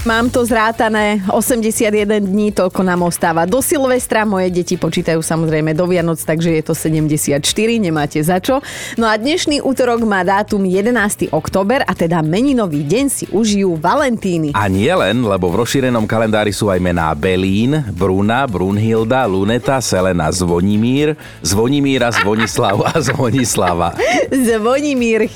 Mám to zrátané, 81 dní, toľko nám ostáva do Silvestra. Moje deti počítajú samozrejme do Vianoc, takže je to 74, nemáte za čo. No a dnešný útorok má dátum 11. október a teda meninový deň si užijú Valentíny. A nie len, lebo v rozšírenom kalendári sú aj mená Belín, Bruna, Brunhilda, Luneta, Selena, Zvonimír, Zvonimíra, Zvonislav a Zvonislava. Zvonimír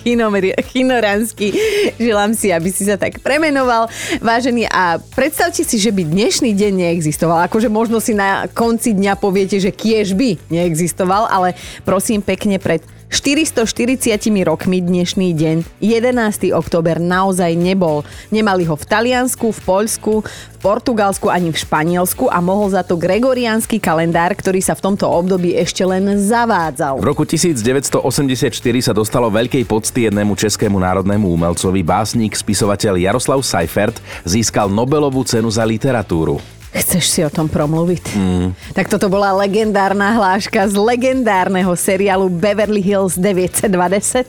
Chinoransky. Želám si, aby si sa tak premenoval. Vážený otvorený a predstavte si, že by dnešný deň neexistoval. Akože možno si na konci dňa poviete, že kiež by neexistoval, ale prosím pekne pred 440 rokmi dnešný deň, 11. október naozaj nebol. Nemali ho v Taliansku, v Poľsku, v Portugalsku ani v Španielsku a mohol za to gregoriánsky kalendár, ktorý sa v tomto období ešte len zavádzal. V roku 1984 sa dostalo veľkej pocty jednému českému národnému umelcovi. Básnik, spisovateľ Jaroslav Seifert získal Nobelovú cenu za literatúru. Chceš si o tom promluviť? Mm. Tak toto bola legendárna hláška z legendárneho seriálu Beverly Hills 920.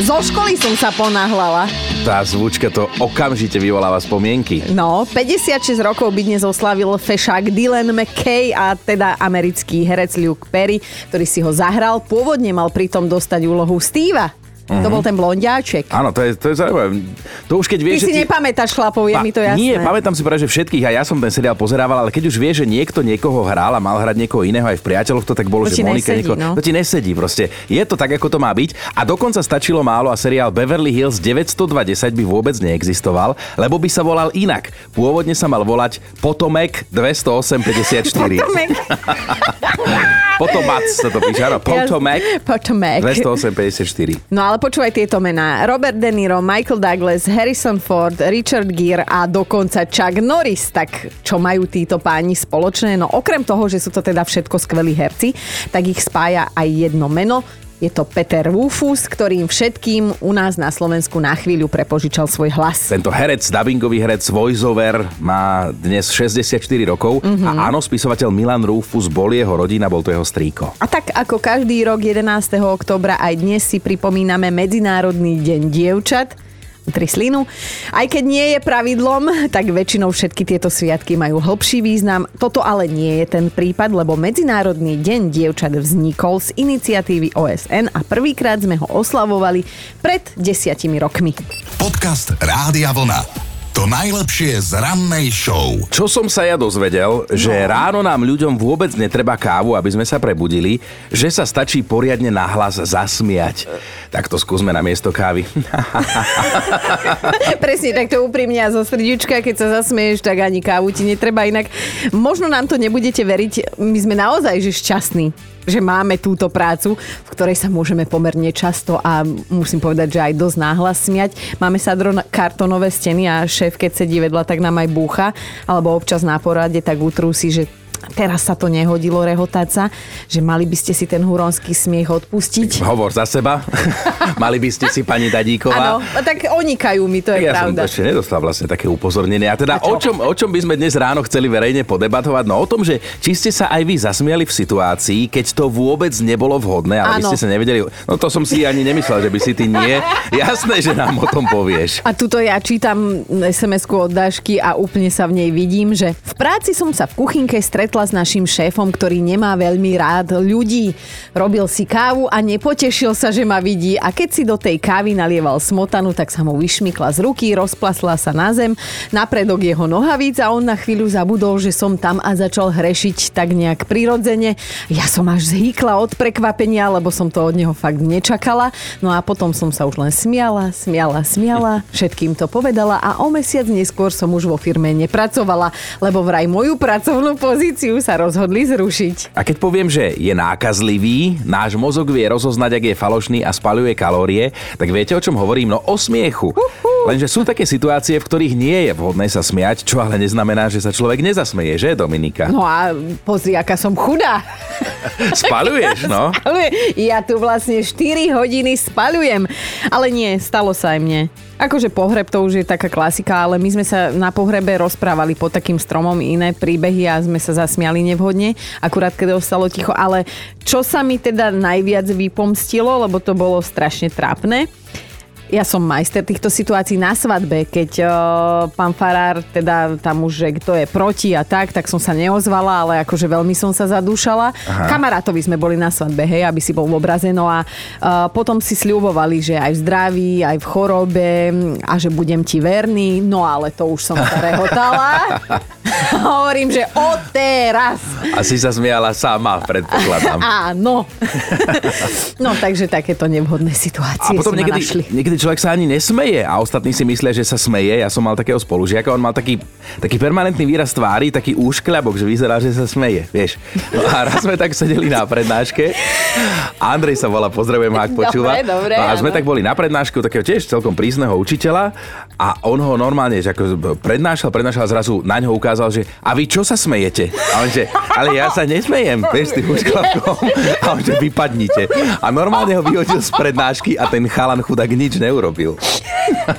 Zo školy som sa ponáhlala. Tá zvučka to okamžite vyvoláva spomienky. No, 56 rokov by dnes oslavil fešák Dylan McKay a teda americký herec Luke Perry, ktorý si ho zahral. Pôvodne mal pritom dostať úlohu Steva Mm-hmm. To bol ten blondiáček. Áno, to je, to je zaujímavé. To už keď vieš, Ty si ti... nepamätáš chlapov, je pa... mi to jasné. Nie, pamätám si práve, že všetkých a ja som ten seriál pozerával, ale keď už vieš, že niekto niekoho hral a mal hrať niekoho iného aj v priateľoch, to tak bolo, to že Monika nesedí, niekoho... no. To ti nesedí proste. Je to tak, ako to má byť. A dokonca stačilo málo a seriál Beverly Hills 920 by vôbec neexistoval, lebo by sa volal inak. Pôvodne sa mal volať Potomek 20854. Potomek. Potomac sa to píše, áno. Potomek. Potomek. 20854. No ale počúvaj tieto mená. Robert De Niro, Michael Douglas, Harrison Ford, Richard Gere a dokonca Chuck Norris. Tak čo majú títo páni spoločné? No okrem toho, že sú to teda všetko skvelí herci, tak ich spája aj jedno meno, je to Peter Rufus, ktorým všetkým u nás na Slovensku na chvíľu prepožičal svoj hlas. Tento herec, dubbingový herec voiceover má dnes 64 rokov mm-hmm. a áno, spisovateľ Milan Rufus bol jeho rodina, bol to jeho strýko. A tak ako každý rok 11. oktobra aj dnes si pripomíname Medzinárodný deň dievčat slinu. Aj keď nie je pravidlom, tak väčšinou všetky tieto sviatky majú hlbší význam. Toto ale nie je ten prípad, lebo Medzinárodný deň dievčat vznikol z iniciatívy OSN a prvýkrát sme ho oslavovali pred desiatimi rokmi. Podcast Rádia Vlna. To najlepšie z rannej show. Čo som sa ja dozvedel, že no. ráno nám ľuďom vôbec netreba kávu, aby sme sa prebudili, že sa stačí poriadne nahlas zasmiať. Tak to skúsme na miesto kávy. Presne, tak to úprimne a zo srdička, keď sa zasmieš, tak ani kávu ti netreba inak. Možno nám to nebudete veriť, my sme naozaj že šťastní že máme túto prácu, v ktorej sa môžeme pomerne často a musím povedať, že aj dosť náhlas smiať. Máme sadro kartonové steny a šéf, keď sedí vedľa, tak nám aj búcha, alebo občas na porade, tak utrúsi, že teraz sa to nehodilo rehotať sa, že mali by ste si ten huronský smiech odpustiť. Hovor za seba. mali by ste si pani Dadíková. Áno, tak onikajú mi, to je ja pravda. Ja som ešte nedostal vlastne také upozornenie. A teda o čom, o čom by sme dnes ráno chceli verejne podebatovať? No o tom, že či ste sa aj vy zasmiali v situácii, keď to vôbec nebolo vhodné, ale vy ste sa nevedeli. No to som si ani nemyslel, že by si ty nie. Jasné, že nám o tom povieš. A tuto ja čítam SMS-ku od Dašky a úplne sa v nej vidím, že v práci som sa v kuchynke stretla stretla s našim šéfom, ktorý nemá veľmi rád ľudí. Robil si kávu a nepotešil sa, že ma vidí a keď si do tej kávy nalieval smotanu, tak sa mu vyšmykla z ruky, rozplasla sa na zem, napredok jeho nohavíc a on na chvíľu zabudol, že som tam a začal hrešiť tak nejak prirodzene. Ja som až zhýkla od prekvapenia, lebo som to od neho fakt nečakala. No a potom som sa už len smiala, smiala, smiala, všetkým to povedala a o mesiac neskôr som už vo firme nepracovala, lebo vraj moju pracovnú pozíciu akciu sa rozhodli zrušiť. A keď poviem, že je nákazlivý, náš mozog vie rozoznať, ak je falošný a spaluje kalórie, tak viete, o čom hovorím? No o smiechu. Uh-huh. Lenže sú také situácie, v ktorých nie je vhodné sa smiať, čo ale neznamená, že sa človek nezasmeje, že Dominika? No a pozri, aká som chudá. Spaluješ, no? Ja tu vlastne 4 hodiny spalujem. Ale nie, stalo sa aj mne. Akože pohreb to už je taká klasika, ale my sme sa na pohrebe rozprávali pod takým stromom iné príbehy a sme sa zasmiali nevhodne, akurát keď ostalo ticho. Ale čo sa mi teda najviac vypomstilo, lebo to bolo strašne trápne, ja som majster týchto situácií na svadbe, keď uh, pán Farár teda tam už, že kto je proti a tak, tak som sa neozvala, ale akože veľmi som sa zadúšala. Aha. Kamarátovi sme boli na svadbe, hej, aby si bol v obraze, no a uh, potom si sľubovali, že aj v zdraví, aj v chorobe a že budem ti verný, no ale to už som sa rehotala. Hovorím, že o teraz. A si sa smiala sama, predpokladám. Áno. no takže takéto nevhodné situácie a potom niekedy, našli. niekedy človek sa ani nesmeje a ostatní si myslia, že sa smeje. Ja som mal takého spolužiaka, on mal taký, taký permanentný výraz tvári, taký úškľabok, že vyzerá, že sa smeje, vieš. No a raz sme tak sedeli na prednáške. Andrej sa volá, pozdravujem ak počúva. Dobre, dobre, no a sme áno. tak boli na prednášku takého tiež celkom prísneho učiteľa a on ho normálne, že ako prednášal, prednášal zrazu na ňo ukázal, že a vy čo sa smejete? A on že, ale ja sa nesmejem, vieš, tým úšklapkom. A on že vypadnite. A normálne ho vyhodil z prednášky a ten chalan chudák nič ne neurobil.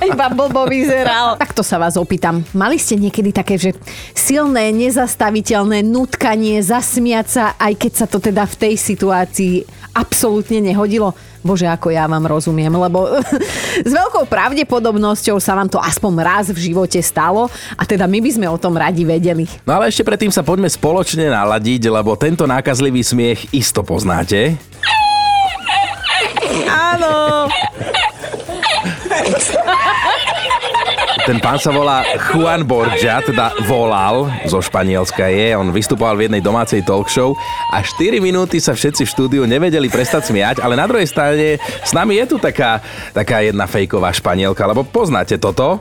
Iba blbo vyzeral. Takto sa vás opýtam. Mali ste niekedy také, že silné, nezastaviteľné nutkanie, zasmiať sa, aj keď sa to teda v tej situácii absolútne nehodilo? Bože, ako ja vám rozumiem, lebo s veľkou pravdepodobnosťou sa vám to aspoň raz v živote stalo a teda my by sme o tom radi vedeli. No ale ešte predtým sa poďme spoločne naladiť, lebo tento nákazlivý smiech isto poznáte. Áno. Ten pán sa volá Juan Borja, teda volal, zo Španielska je, on vystupoval v jednej domácej talk show a 4 minúty sa všetci v štúdiu nevedeli prestať smiať, ale na druhej strane s nami je tu taká, taká jedna fejková Španielka, lebo poznáte toto?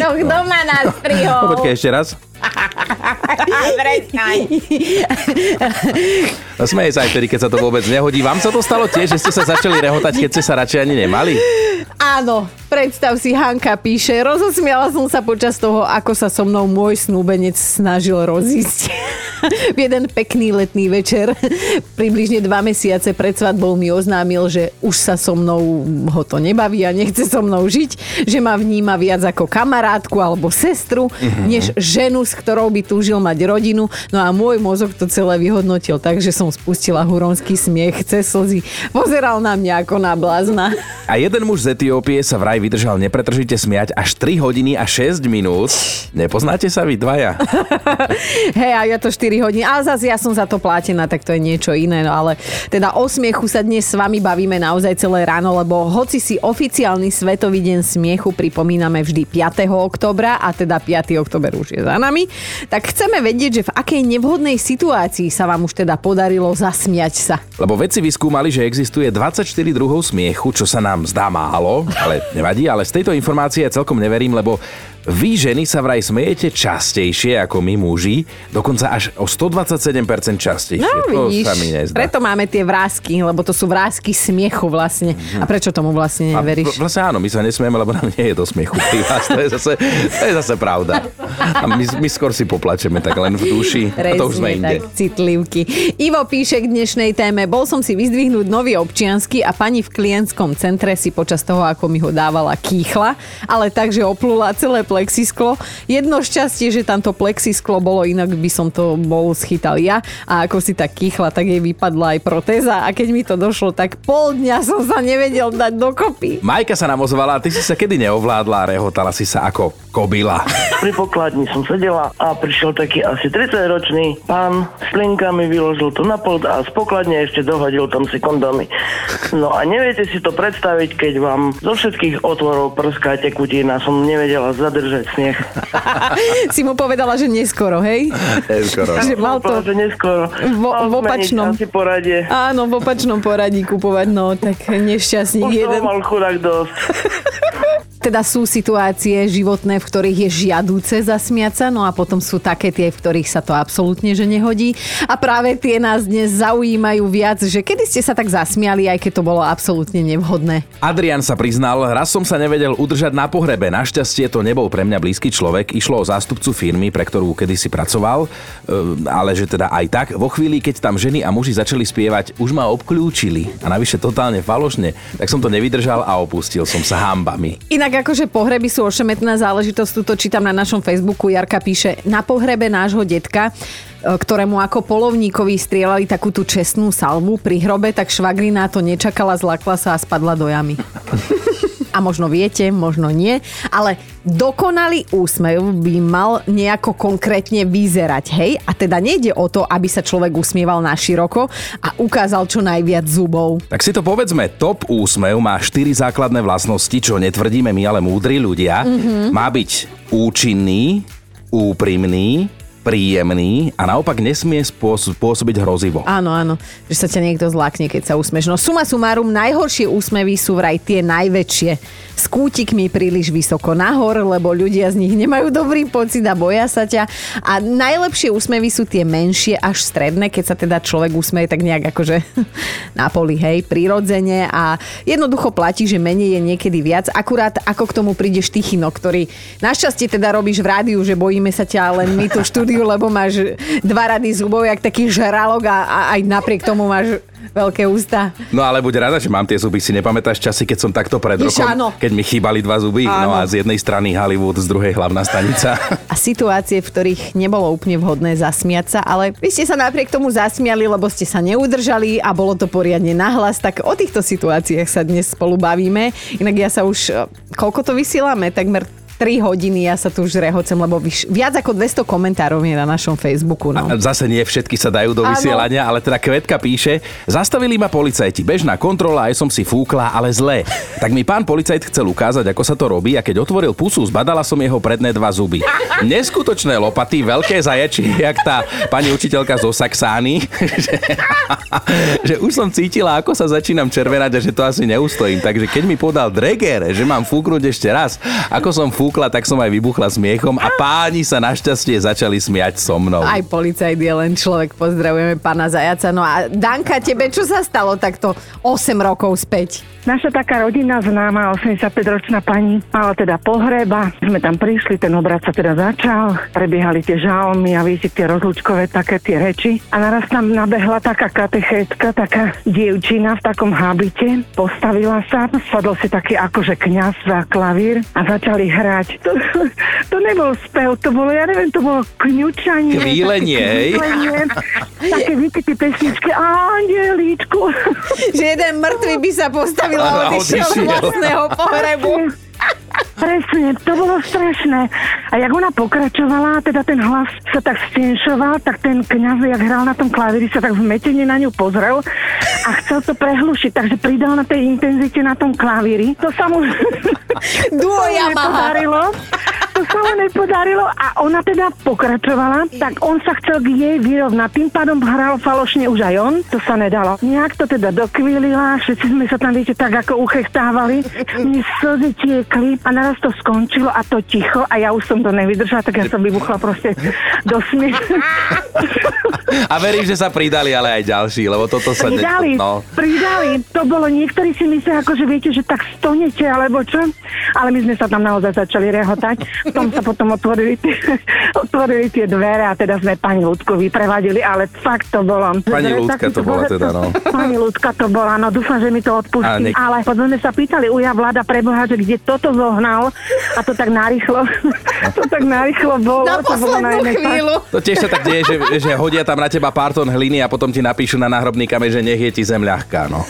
To kto ma nás prihol? No, počkaj ešte raz. No smeje sa aj vtedy, keď sa to vôbec nehodí. Vám sa to stalo tiež, že ste sa začali rehotať, keď ste sa radšej ani nemali? Áno, predstav si, Hanka píše, rozosmiala som sa počas toho, ako sa so mnou môj snúbenec snažil rozísť. v jeden pekný letný večer, približne dva mesiace pred svadbou mi oznámil, že už sa so mnou ho to nebaví a nechce so mnou žiť, že ma vníma viac ako kamarátku alebo sestru, mm-hmm. než ženu, s ktorou by túžil mať rodinu. No a môj mozog to celé vyhodnotil tak, že som spustila huronský smiech cez slzy. Pozeral na mňa ako na blázna. A jeden muž z Etiópie sa vraj vydržal nepretržite smiať až 3 hodiny a 6 minút. Nepoznáte sa vy dvaja? Hej, a ja to 4 hodiny. Ale zase ja som za to plátená, tak to je niečo iné. No ale teda o smiechu sa dnes s vami bavíme naozaj celé ráno, lebo hoci si oficiálny Svetový deň smiechu pripomíname vždy 5. oktobra a teda 5. oktober už je za nami, tak chceme vedieť, že v akej nevhodnej situácii sa vám už teda podarilo zasmiať sa. Lebo vedci vyskúmali, že existuje 24 druhov smiechu, čo sa nám zdá málo, ale nevadí, ale z tejto informácie celkom neverím, lebo vy ženy sa vraj smejete častejšie ako my muži, dokonca až o 127% častejšie. No, vidíš, to sa mi nezdá. preto máme tie vrázky, lebo to sú vrázky smiechu vlastne. Mm-hmm. A prečo tomu vlastne neveríš? A vlastne áno, my sa nesmieme, lebo nám nie je do smiechu pri vás. To je zase, to je zase pravda. A my, my skôr si poplačeme tak len v duši. Presne, a to už sme inde. Tak, citlivky. Ivo píše k dnešnej téme. Bol som si vyzdvihnúť nový občiansky a pani v klientskom centre si počas toho, ako mi ho dávala, kýchla, ale takže oplula celé plexisklo. Jedno šťastie, že tamto plexisklo bolo, inak by som to bol schytal ja. A ako si tak kýchla, tak jej vypadla aj protéza. A keď mi to došlo, tak pol dňa som sa nevedel dať dokopy. Majka sa nám ozvala, ty si sa kedy neovládla a rehotala si sa ako kobila. Pri pokladni som sedela a prišiel taký asi 30-ročný pán s plinkami, vyložil to na pod a z pokladne ešte dohodil tam si kondomy. No a neviete si to predstaviť, keď vám zo všetkých otvorov prská tekutina. Som nevedela zadržať vydržať smiech. si mu povedala, že neskoro, hej? Neskoro. že mal to... že neskoro. Vo, v opačnom. Asi poradie. Áno, v opačnom poradí kupovať, no tak nešťastník Už jeden. mal chudák dosť. teda sú situácie životné, v ktorých je žiadúce zasmiať sa, no a potom sú také tie, v ktorých sa to absolútne že nehodí. A práve tie nás dnes zaujímajú viac, že kedy ste sa tak zasmiali, aj keď to bolo absolútne nevhodné. Adrian sa priznal, raz som sa nevedel udržať na pohrebe. Našťastie to nebol pre mňa blízky človek. Išlo o zástupcu firmy, pre ktorú kedysi pracoval, ehm, ale že teda aj tak, vo chvíli, keď tam ženy a muži začali spievať, už ma obklúčili a navyše totálne falošne, tak som to nevydržal a opustil som sa hambami. Inak akože pohreby sú ošemetná záležitosť, tu to čítam na našom Facebooku, Jarka píše, na pohrebe nášho detka E, ktorému ako polovníkovi strieľali takú tú čestnú salvu pri hrobe, tak švagrina to nečakala, zlakla sa a spadla do jamy. a možno viete, možno nie, ale dokonalý úsmev by mal nejako konkrétne vyzerať, hej? A teda nejde o to, aby sa človek usmieval na široko a ukázal čo najviac zubov. Tak si to povedzme, top úsmev má štyri základné vlastnosti, čo netvrdíme my, ale múdri ľudia. Mm-hmm. Má byť účinný, úprimný, príjemný a naopak nesmie spôsobiť hrozivo. Áno, áno, že sa ťa niekto zlákne, keď sa usmeš. No suma sumárum, najhoršie úsmevy sú vraj tie najväčšie. S kútikmi príliš vysoko nahor, lebo ľudia z nich nemajú dobrý pocit a boja sa ťa. A najlepšie úsmevy sú tie menšie až stredné, keď sa teda človek usmeje tak nejak akože na poli, hej, prirodzene a jednoducho platí, že menej je niekedy viac. Akurát ako k tomu prídeš ty, ktorý našťastie teda robíš v rádiu, že bojíme sa ťa len my tu štúdiu štúdiu, lebo máš dva rady zubov, jak taký žralok a, a aj napriek tomu máš veľké ústa. No ale buď rada, že mám tie zuby. Si nepamätáš časy, keď som takto pred rokom, áno. keď mi chýbali dva zuby? No áno. No a z jednej strany Hollywood, z druhej hlavná stanica. A situácie, v ktorých nebolo úplne vhodné zasmiať sa, ale vy ste sa napriek tomu zasmiali, lebo ste sa neudržali a bolo to poriadne nahlas, tak o týchto situáciách sa dnes spolu bavíme. Inak ja sa už, koľko to vysielame? Takmer 3 hodiny ja sa tu už rehocem, lebo vyš, viac ako 200 komentárov je na našom Facebooku. No. A zase nie všetky sa dajú do vysielania, ale teda Kvetka píše, zastavili ma policajti, bežná kontrola, aj som si fúkla, ale zle. Tak mi pán policajt chcel ukázať, ako sa to robí a keď otvoril pusu, zbadala som jeho predné dva zuby. Neskutočné lopaty, veľké zajači, jak tá pani učiteľka zo Saxány, že, že už som cítila, ako sa začínam červenať a že to asi neustojím. Takže keď mi podal Dreger, že mám fúknuť ešte raz, ako som fúknuť, fúkla, tak som aj vybuchla smiechom a páni sa našťastie začali smiať so mnou. Aj policajt je len človek, pozdravujeme pána Zajaca. No a Danka, tebe čo sa stalo takto 8 rokov späť? Naša taká rodina známa, 85-ročná pani, mala teda pohreba. Sme tam prišli, ten obrad sa teda začal, prebiehali tie žalmy a viete, tie rozlučkové také tie reči. A naraz tam nabehla taká katechétka, taká dievčina v takom habite, postavila sa, sadol si taký akože kňaz za klavír a začali hrať. To, to nebol spev, to bolo, ja neviem, to bolo kňučanie. Kvílenie, hej? Také, tie pesničky, Angelíčku. Že jeden mŕtvy by sa postavil a odišiel z vlastného pohrebu. Presne, to bolo strašné. A jak ona pokračovala, teda ten hlas sa tak stenšoval, tak ten kňaz, jak hral na tom klavíri, sa tak zmetene na ňu pozrel a chcel to prehlušiť, takže pridal na tej intenzite na tom klavíri. To sa mu... Duo Yamaha sa mu nepodarilo a ona teda pokračovala, tak on sa chcel k jej vyrovnať. Tým pádom hral falošne už aj on, to sa nedalo. Nejak to teda dokvílila, všetci sme sa tam, viete, tak ako uchechtávali. Mne slzy tiekli a naraz to skončilo a to ticho a ja už som to nevydržala, tak ja som vybuchla proste do smiechu. A verím, že sa pridali ale aj ďalší, lebo toto sa... Pridali, ne... no. pridali. To bolo, niektorí si myslia, ako že viete, že tak stonete, alebo čo. Ale my sme sa tam naozaj začali rehotať tom sa potom otvorili tie, otvorili tie dvere a teda sme pani Ľudku vyprevadili, ale fakt to bolo. Pani Ľudka to bola teda, no. Pani Ľudka to bola, no dúfam, že mi to odpustí. Nek- ale potom sme sa pýtali uja vláda preboha, že kde toto zohnal a to tak narýchlo, to tak narýchlo bolo. Na to bolo na chvíľu. To tiež sa tak deje, že, že hodia tam na teba pár tón hliny a potom ti napíšu na náhrobný kameň, že nech je ti zem ľahká, no.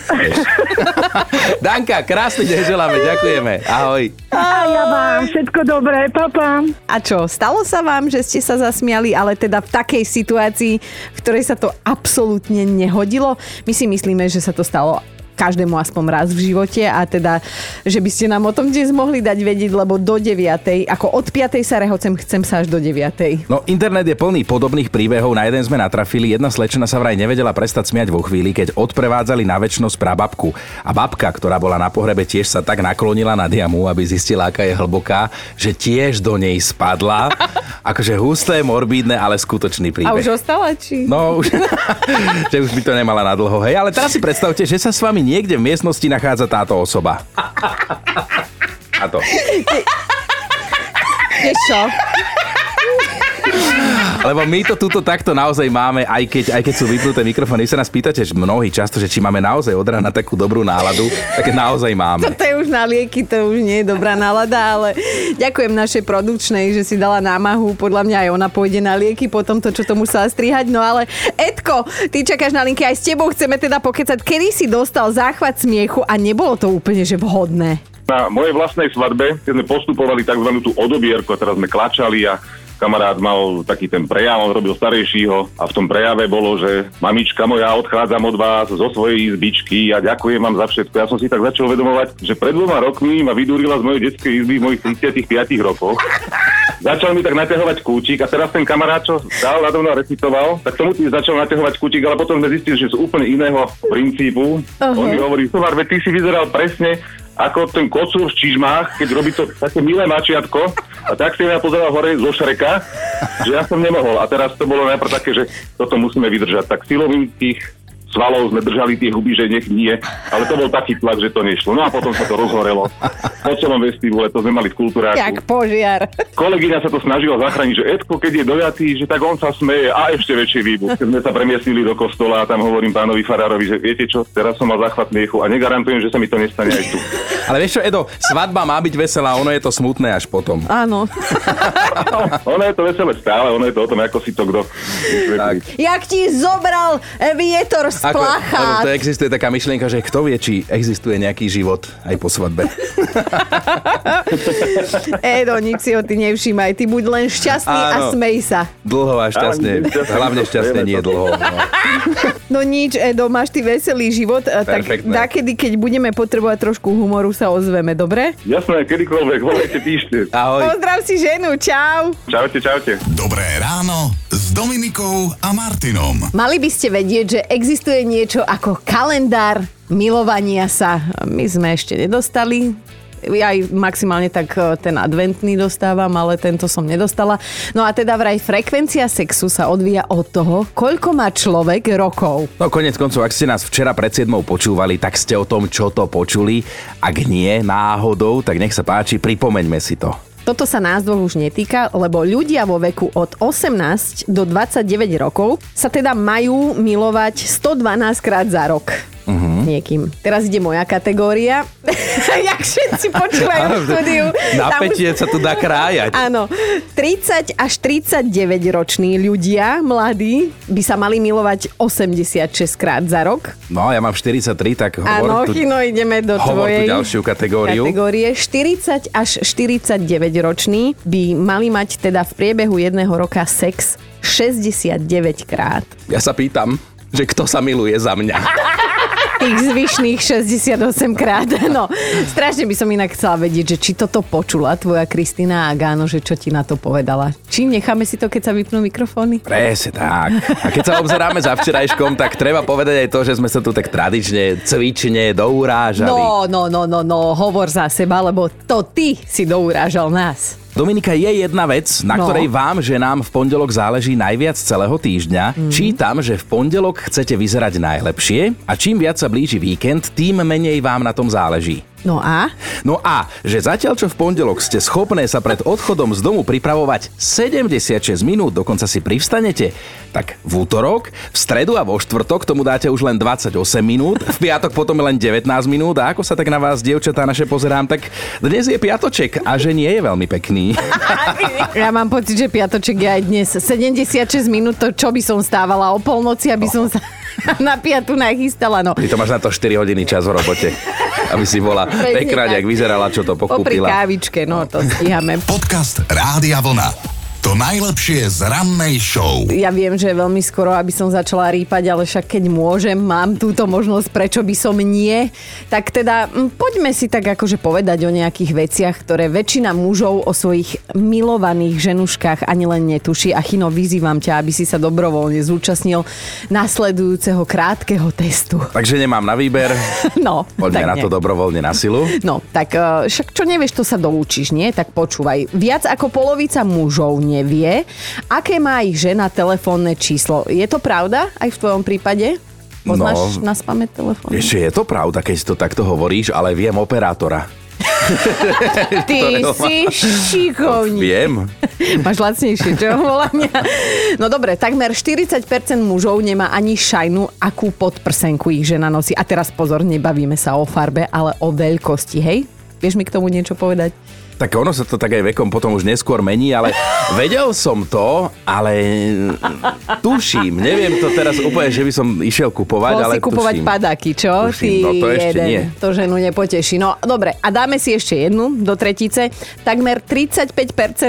Danka, krásny deň želáme, ďakujeme. Ahoj. A ja vám všetko dobré, papa. A čo, stalo sa vám, že ste sa zasmiali, ale teda v takej situácii, v ktorej sa to absolútne nehodilo? My si myslíme, že sa to stalo každému aspoň raz v živote a teda, že by ste nám o tom dnes mohli dať vedieť, lebo do 9. ako od 5. sa rehocem, chcem sa až do 9. No internet je plný podobných príbehov, na jeden sme natrafili, jedna slečna sa vraj nevedela prestať smiať vo chvíli, keď odprevádzali na väčšnosť prababku. A babka, ktorá bola na pohrebe, tiež sa tak naklonila na diamu, aby zistila, aká je hlboká, že tiež do nej spadla. Akože husté, morbídne, ale skutočný príbeh. A už ostala, či? No, už, že už by to nemala na dlho. Hej, ale teraz si predstavte, že sa s vami niekde v miestnosti nachádza táto osoba. A to. Vieš čo? Lebo my to tuto takto naozaj máme, aj keď, aj keď sú vypnuté mikrofóny. Vy sa nás pýtate že mnohí často, že či máme naozaj od rána takú dobrú náladu, tak naozaj máme. Toto je už na lieky, to už nie je dobrá nálada, ale ďakujem našej produkčnej, že si dala námahu. Podľa mňa aj ona pôjde na lieky po tomto, čo to musela strihať. No ale Edko, ty čakáš na linky, aj s tebou chceme teda pokecať, kedy si dostal záchvat smiechu a nebolo to úplne že vhodné. Na mojej vlastnej svadbe, keď sme postupovali tzv. tú odobierku a teraz sme klačali a kamarát mal taký ten prejav, on robil starejšího a v tom prejave bolo, že mamička moja, odchádzam od vás zo svojej izbičky a ďakujem vám za všetko. Ja som si tak začal uvedomovať, že pred dvoma rokmi ma vydúrila z mojej detskej izby v mojich 35 rokoch. Začal mi tak naťahovať kúčik a teraz ten kamarát, čo dal na mnou recitoval, tak tomu tým začal naťahovať kúčik, ale potom sme zistili, že sú úplne iného princípu. Uh-huh. On mi hovorí, Tovar, ty si vyzeral presne ako ten kocúr v čižmách, keď robí to také milé mačiatko a tak si ja pozeral hore zo šreka, že ja som nemohol. A teraz to bolo najprv také, že toto musíme vydržať. Tak silovým tých svalov sme držali tie huby, že nech nie, ale to bol taký tlak, že to nešlo. No a potom sa to rozhorelo. Po celom vestibule, to sme mali v kultúráku. Jak požiar. Kolegyňa sa to snažila zachrániť, že Edko, keď je dojatý, že tak on sa smeje a ešte väčší výbuch. Keď sme sa premiestnili do kostola a tam hovorím pánovi Farárovi, že viete čo, teraz som mal záchvat miechu a negarantujem, že sa mi to nestane aj tu. Ale vieš čo, Edo, svadba má byť veselá, ono je to smutné až potom. Áno. ono je to veselé stále, ono je to o tom, ako si to kto. Tak. Jak ti zobral vietor z ako, to existuje taká myšlienka, že kto vie, či existuje nejaký život aj po svadbe. Edo, nič si ho ty nevšímaj. Ty buď len šťastný Áno. a smej sa. Dlho a šťastne. Hlavne šťastne nie dlho. No. no nič, Edo, máš ty veselý život. Perfektné. Tak dakedy, keď budeme potrebovať trošku humoru, sa ozveme, dobre? Jasné, kedykoľvek, volajte, píšte. Ahoj. Pozdrav si ženu, čau. Čaute, čaute. Dobré ráno Dominikou a Martinom. Mali by ste vedieť, že existuje niečo ako kalendár milovania sa. My sme ešte nedostali ja aj maximálne tak e, ten adventný dostávam, ale tento som nedostala. No a teda vraj frekvencia sexu sa odvíja od toho, koľko má človek rokov. No konec koncov, ak ste nás včera pred 7 počúvali, tak ste o tom, čo to počuli. Ak nie náhodou, tak nech sa páči, pripomeňme si to. Toto sa nás dvoch už netýka, lebo ľudia vo veku od 18 do 29 rokov sa teda majú milovať 112 krát za rok uh-huh. niekým. Teraz ide moja kategória. Jak všetci počúvajú v štúdiu. Napätie už... sa tu dá krájať. Áno. 30 až 39 roční ľudia, mladí, by sa mali milovať 86 krát za rok. No, ja mám 43, tak hovor Áno, tu, Chino, ideme do hovor tvojej ďalšiu kategóriu. kategórie. 40 až 49 roční by mali mať teda v priebehu jedného roka sex 69 krát. Ja sa pýtam, že kto sa miluje za mňa. Tých zvyšných 68 krát. No, strašne by som inak chcela vedieť, že či toto počula tvoja Kristina Agáno, že čo ti na to povedala. Či necháme si to, keď sa vypnú mikrofóny? Presne tak. A keď sa obzeráme za včerajškom, tak treba povedať aj to, že sme sa tu tak tradične, cvične dourážali. No, no, no, no, no, hovor za seba, lebo to ty si dourážal nás. Dominika, je jedna vec, na no. ktorej vám, že nám v pondelok záleží najviac celého týždňa. Mm. Čítam, že v pondelok chcete vyzerať najlepšie a čím viac sa blíži víkend, tým menej vám na tom záleží. No a? No a, že zatiaľ čo v pondelok ste schopné sa pred odchodom z domu pripravovať 76 minút, dokonca si privstanete, tak v útorok, v stredu a vo štvrtok tomu dáte už len 28 minút, v piatok potom len 19 minút a ako sa tak na vás, dievčatá naše, pozerám, tak dnes je piatoček a že nie je veľmi pekný. Ja mám pocit, že piatoček je aj dnes 76 minút, to čo by som stávala o polnoci, aby som sa na piatu nachystala. No. Ty to máš na to 4 hodiny čas v robote, aby si bola pekná, jak vyzerala, čo to pokúpila. Popri kávičke, no to stíhame. Podcast Rádia Vlna. To najlepšie z rannej show. Ja viem, že je veľmi skoro, aby som začala rýpať, ale však keď môžem, mám túto možnosť, prečo by som nie. Tak teda mm, poďme si tak akože povedať o nejakých veciach, ktoré väčšina mužov o svojich milovaných ženuškách ani len netuší. A Chino, vyzývam ťa, aby si sa dobrovoľne zúčastnil nasledujúceho krátkeho testu. Takže nemám na výber. No, Poďme tak na nie. to dobrovoľne na silu. No, tak eh, však čo nevieš, to sa doučíš, nie? Tak počúvaj. Viac ako polovica mužov nevie, aké má ich žena telefónne číslo. Je to pravda aj v tvojom prípade? Poznáš No. na spamäť telefón? Ešte je to pravda, keď to takto hovoríš, ale viem operátora. Ty ktorého má- si šikovník. Viem. Máš lacnejšie, čo? Volania. No dobre, takmer 40% mužov nemá ani šajnu, akú podprsenku ich žena nosí. A teraz pozor, nebavíme sa o farbe, ale o veľkosti, hej? Vieš mi k tomu niečo povedať? Tak ono sa to tak aj vekom potom už neskôr mení, ale vedel som to, ale tuším, neviem to teraz úplne, že by som išiel kupovať, Bol ale si kupovať tuším. padáky, čo? Tuším, no to ešte jeden. nie. To ženu nepoteší. No dobre, a dáme si ešte jednu do tretice. Takmer 35%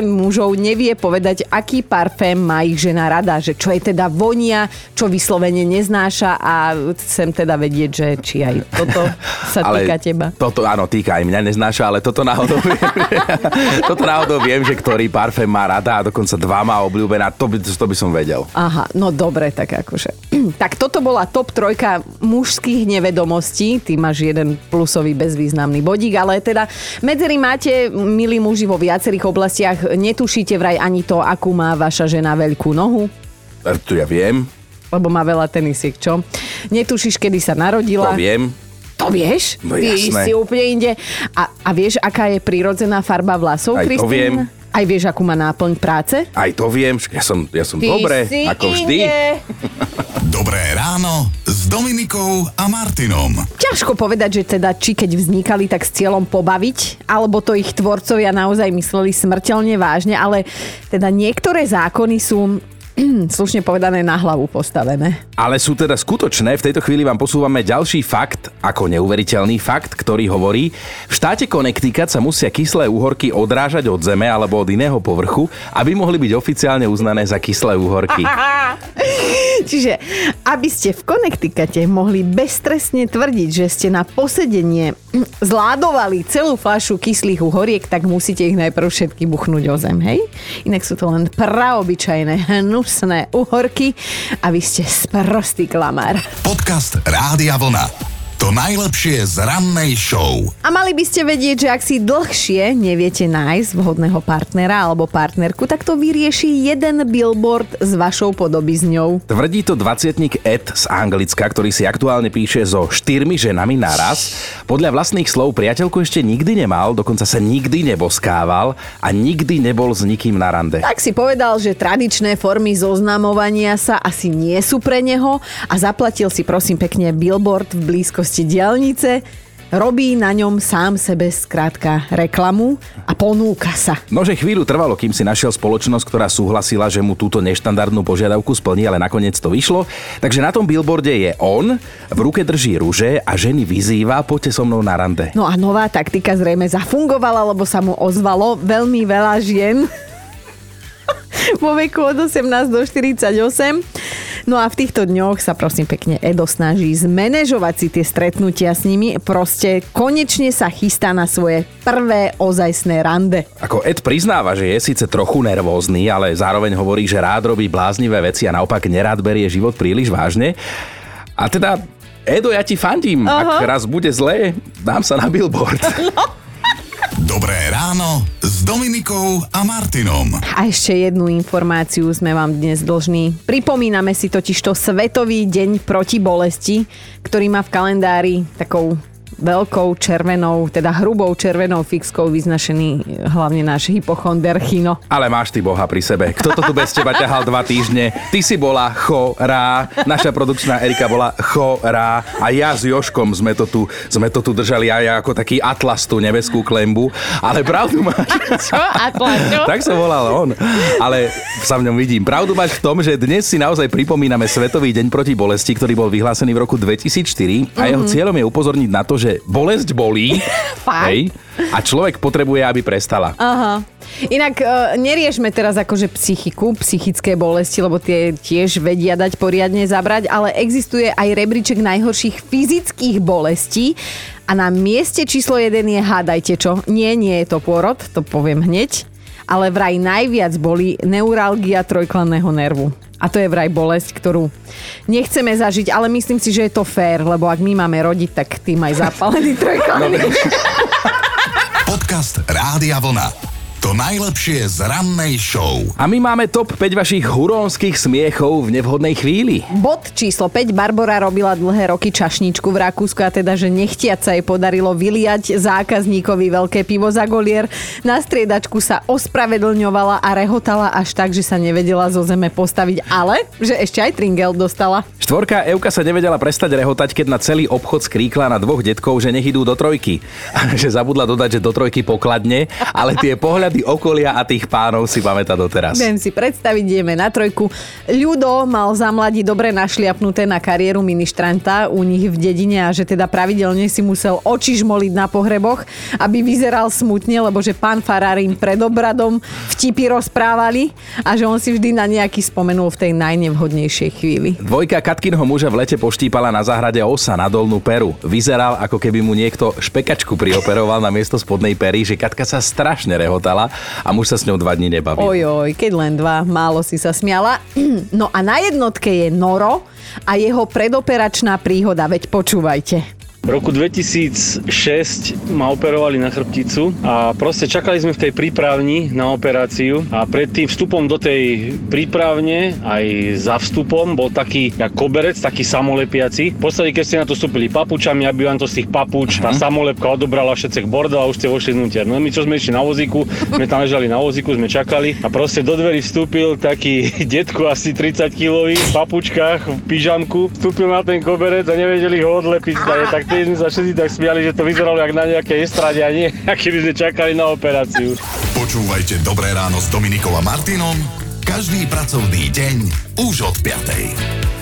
mužov nevie povedať, aký parfém má ich žena rada, že čo je teda vonia, čo vyslovene neznáša a chcem teda vedieť, že či aj toto sa týka teba. Toto, áno, týka aj mňa, neznáša, ale toto náhodou toto náhodou viem, že ktorý parfém má rada a dokonca dva má obľúbená, to by, to by som vedel. Aha, no dobre, tak akože. tak toto bola top trojka mužských nevedomostí. Ty máš jeden plusový bezvýznamný bodík, ale teda medzery máte, milí muži, vo viacerých oblastiach. Netušíte vraj ani to, akú má vaša žena veľkú nohu, E, Tu ja viem, lebo má veľa tenisiek, čo? Netušíš, kedy sa narodila. to viem. To vieš? No Ty jasné. si úplne inde. A, a vieš, aká je prírodzená farba vlasov, Aj to Kristín? viem. Aj vieš, akú má náplň práce? Aj to viem, ja som, ja som Ty dobre, si ako vždy. inde. Dobré ráno s Dominikou a Martinom. Ťažko povedať, že teda či keď vznikali tak s cieľom pobaviť, alebo to ich tvorcovia naozaj mysleli smrteľne vážne, ale teda niektoré zákony sú slušne povedané na hlavu postavené. Ale sú teda skutočné. V tejto chvíli vám posúvame ďalší fakt, ako neuveriteľný fakt, ktorý hovorí, v štáte Connecticut sa musia kyslé úhorky odrážať od zeme alebo od iného povrchu, aby mohli byť oficiálne uznané za kyslé úhorky. Čiže, aby ste v Connecticute mohli beztrestne tvrdiť, že ste na posedenie zládovali celú fľašu kyslých uhoriek, tak musíte ich najprv všetky buchnúť o zem, hej? Inak sú to len praobyčajné, hnusné uhorky a vy ste sprostý klamár. Podcast Rádia Vlna. To najlepšie z rannej show. A mali by ste vedieť, že ak si dlhšie neviete nájsť vhodného partnera alebo partnerku, tak to vyrieši jeden billboard s vašou podobizňou. Tvrdí to 20 Ed z Anglicka, ktorý si aktuálne píše so štyrmi ženami naraz. Podľa vlastných slov priateľku ešte nikdy nemal, dokonca sa nikdy neboskával a nikdy nebol s nikým na rande. Tak si povedal, že tradičné formy zoznamovania sa asi nie sú pre neho a zaplatil si prosím pekne billboard v blízkosti diálnice, robí na ňom sám sebe skrátka reklamu a ponúka sa. Nože chvíľu trvalo, kým si našiel spoločnosť, ktorá súhlasila, že mu túto neštandardnú požiadavku splní, ale nakoniec to vyšlo. Takže na tom billboarde je on, v ruke drží rúže a ženy vyzýva, poďte so mnou na rande. No a nová taktika zrejme zafungovala, lebo sa mu ozvalo veľmi veľa žien vo veku od 18 do 48. No a v týchto dňoch sa prosím pekne Edo snaží zmanéžovať si tie stretnutia s nimi. Proste konečne sa chystá na svoje prvé ozajstné rande. Ako Ed priznáva, že je síce trochu nervózny, ale zároveň hovorí, že rád robí bláznivé veci a naopak nerád berie život príliš vážne. A teda, Edo, ja ti fandím. Ak raz bude zlé, dám sa na billboard. Dobré ráno Dominikou a Martinom. A ešte jednu informáciu sme vám dnes dlžní. Pripomíname si totiž to Svetový deň proti bolesti, ktorý má v kalendári takou veľkou červenou, teda hrubou červenou fixkou vyznašený hlavne náš hypochonder Chino. Ale máš ty Boha pri sebe. Kto to tu bez teba ťahal dva týždne? Ty si bola chorá, naša produkčná Erika bola chorá a ja s Joškom sme to tu, sme to tu držali aj ako taký atlas tú nebeskú klembu. Ale pravdu máš. Čo? Atlas, čo? Tak sa volal on. Ale sa v ňom vidím. Pravdu máš v tom, že dnes si naozaj pripomíname Svetový deň proti bolesti, ktorý bol vyhlásený v roku 2004 a jeho cieľom je upozorniť na to, že že bolesť bolí. Fakt? Hej, a človek potrebuje, aby prestala. Aha. Inak e, neriešme teraz akože psychiku, psychické bolesti, lebo tie tiež vedia dať poriadne zabrať, ale existuje aj rebríček najhorších fyzických bolestí a na mieste číslo 1 je hádajte čo. Nie, nie je to pôrod, to poviem hneď, ale vraj najviac boli neuralgia trojklanného nervu. A to je vraj bolesť, ktorú nechceme zažiť, ale myslím si, že je to fér, lebo ak my máme rodiť, tak tým aj zapálený trojklanný. Podcast Rádia Vlna. To najlepšie z rannej show. A my máme top 5 vašich hurónskych smiechov v nevhodnej chvíli. Bod číslo 5. Barbara robila dlhé roky čašničku v Rakúsku a teda, že nechtiac sa jej podarilo vyliať zákazníkovi veľké pivo za golier. Na striedačku sa ospravedlňovala a rehotala až tak, že sa nevedela zo zeme postaviť, ale že ešte aj tringel dostala. Štvorka Euka sa nevedela prestať rehotať, keď na celý obchod skríkla na dvoch detkov, že nech idú do trojky. že zabudla dodať, že do trojky pokladne, ale tie pohľady pohľady okolia a tých pánov si pamätá doteraz. Viem si predstaviť, ideme na trojku. Ľudo mal za mladí dobre našliapnuté na kariéru ministranta u nich v dedine a že teda pravidelne si musel oči žmoliť na pohreboch, aby vyzeral smutne, lebo že pán Fararín pred obradom vtipy rozprávali a že on si vždy na nejaký spomenul v tej najnevhodnejšej chvíli. Dvojka Katkinho muža v lete poštípala na záhrade osa na dolnú peru. Vyzeral, ako keby mu niekto špekačku prioperoval na miesto spodnej pery, že Katka sa strašne rehotala a muž sa s ňou dva dní nebavil. Ojoj, keď len dva, málo si sa smiala. No a na jednotke je Noro a jeho predoperačná príhoda, veď počúvajte. V roku 2006 ma operovali na chrbticu a proste čakali sme v tej prípravni na operáciu a pred tým vstupom do tej prípravne aj za vstupom bol taký jak koberec, taký samolepiaci. V podstate, keď ste na to vstúpili papučami, aby vám to z tých papuč, tá mhm. samolepka odobrala všetcek bordel a už ste vošli vnúter. No my čo sme išli na vozíku, sme tam ležali na vozíku, sme čakali a proste do dverí vstúpil taký detko asi 30 kg v papučkách, v pyžamku, vstúpil na ten koberec a nevedeli ho odlepiť. Tak vtedy sme sa všetci tak smiali, že to vyzeralo jak na nejakej estrade a nie, by sme čakali na operáciu. Počúvajte Dobré ráno s Dominikom a Martinom každý pracovný deň už od 5.